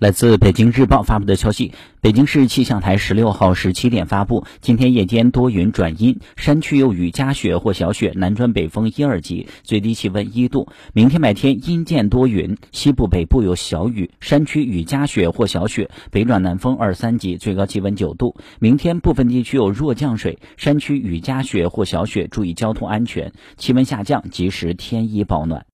来自北京日报发布的消息，北京市气象台十六号十七点发布，今天夜间多云转阴，山区有雨夹雪或小雪，南转北风一二级，最低气温一度。明天白天阴间多云，西部北部有小雨，山区雨夹雪或小雪，北转南风二三级，最高气温九度。明天部分地区有弱降水，山区雨夹雪或小雪，注意交通安全。气温下降，及时添衣保暖。